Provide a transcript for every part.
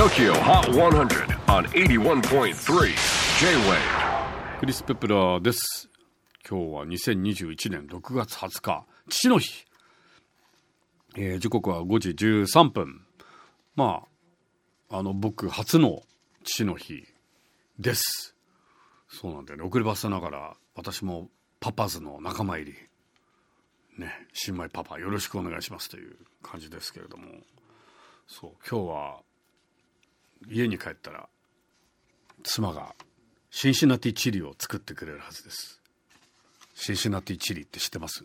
TOKYO HOT 100 on 81.3 J-WAVE クリス・ペプラーです。今日は2021年6月20日父の日、えー時刻は5時13分。まああの僕初の父の日です。そうなんだよね。遅ればせながら私もパパズの仲間入り。ね新米パパよろしくお願いしますという感じですけれども。そう今日は家に帰ったら妻がシンシナティチリを作ってくれるはずです。シンシナティチリって知ってます？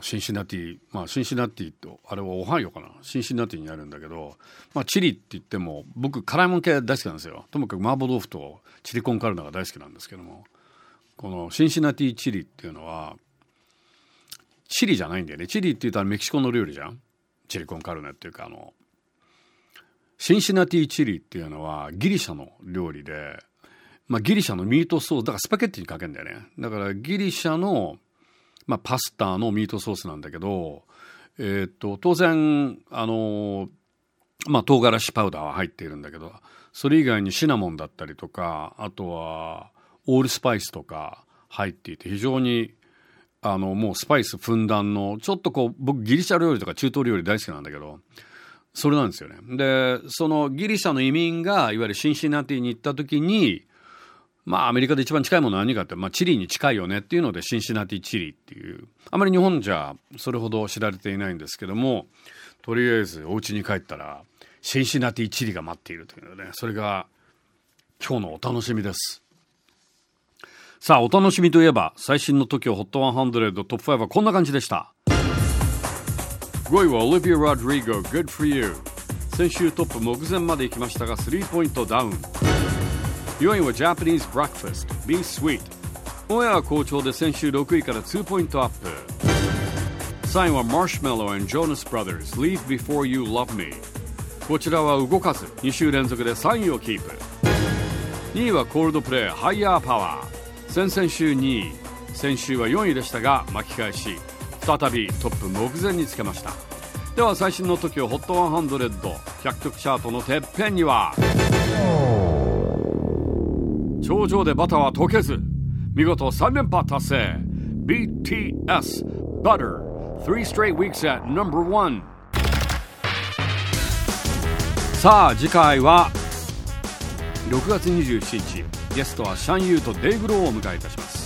シンシナティまあシンシナティとあれはオハイオかな？シンシナティにあるんだけどまあチリって言っても僕辛いもん系大好きなんですよ。ともかく麻婆豆腐とチリコンカルナが大好きなんですけどもこのシンシナティチリっていうのはチリじゃないんだよね。チリって言ったらメキシコの料理じゃん？チリコンカルネっていうかあのシンシナティチリっていうのはギリシャの料理で、まあ、ギリシャのミートソースだからスパゲッティにかけるんだよね。だからギリシャの、まあ、パスタのミートソースなんだけど、えーっと当然あのまあ唐辛子パウダーは入っているんだけどそれ以外にシナモンだったりとかあとはオールスパイスとか入っていて非常にあのもうスパイスふんだんのちょっとこう僕ギリシャ料理とか中東料理大好きなんだけどそれなんですよね。でそのギリシャの移民がいわゆるシンシナティに行った時にまあアメリカで一番近いものは何かって、まあ、チリに近いよねっていうのでシンシナティチリっていうあまり日本じゃそれほど知られていないんですけどもとりあえずお家に帰ったらシンシナティチリが待っているというので、ね、それが今日のお楽しみです。さあお楽しみといえば最新の TOKIOHOT100 トップ5はこんな感じでした5位はオリビア・ロドリゴ Good for You. 先週トップ目前まで行きましたが3ポイントダウン。4位は Japanese Breakfast. Be Sweet. オンエア好調で先週6位から2ポイントアップ。3位は Marshmallow and Jonas Brothers. Leave Before You Love Me. こちらは動かず2週連続で3位をキープ。2位はコールドプレイ Higher Power. 先々週2位。先週は4位でしたが巻き返し。再びトップ目前につけました。では最新の TOKIOHOT100100 曲チャートのてっぺんには頂上でバターは溶けず見事3連覇達成。BTS Butter. 3 straight weeks at number one. さあ次回は6月27日。ゲストはシャンユーとデイグローをお迎えいたします。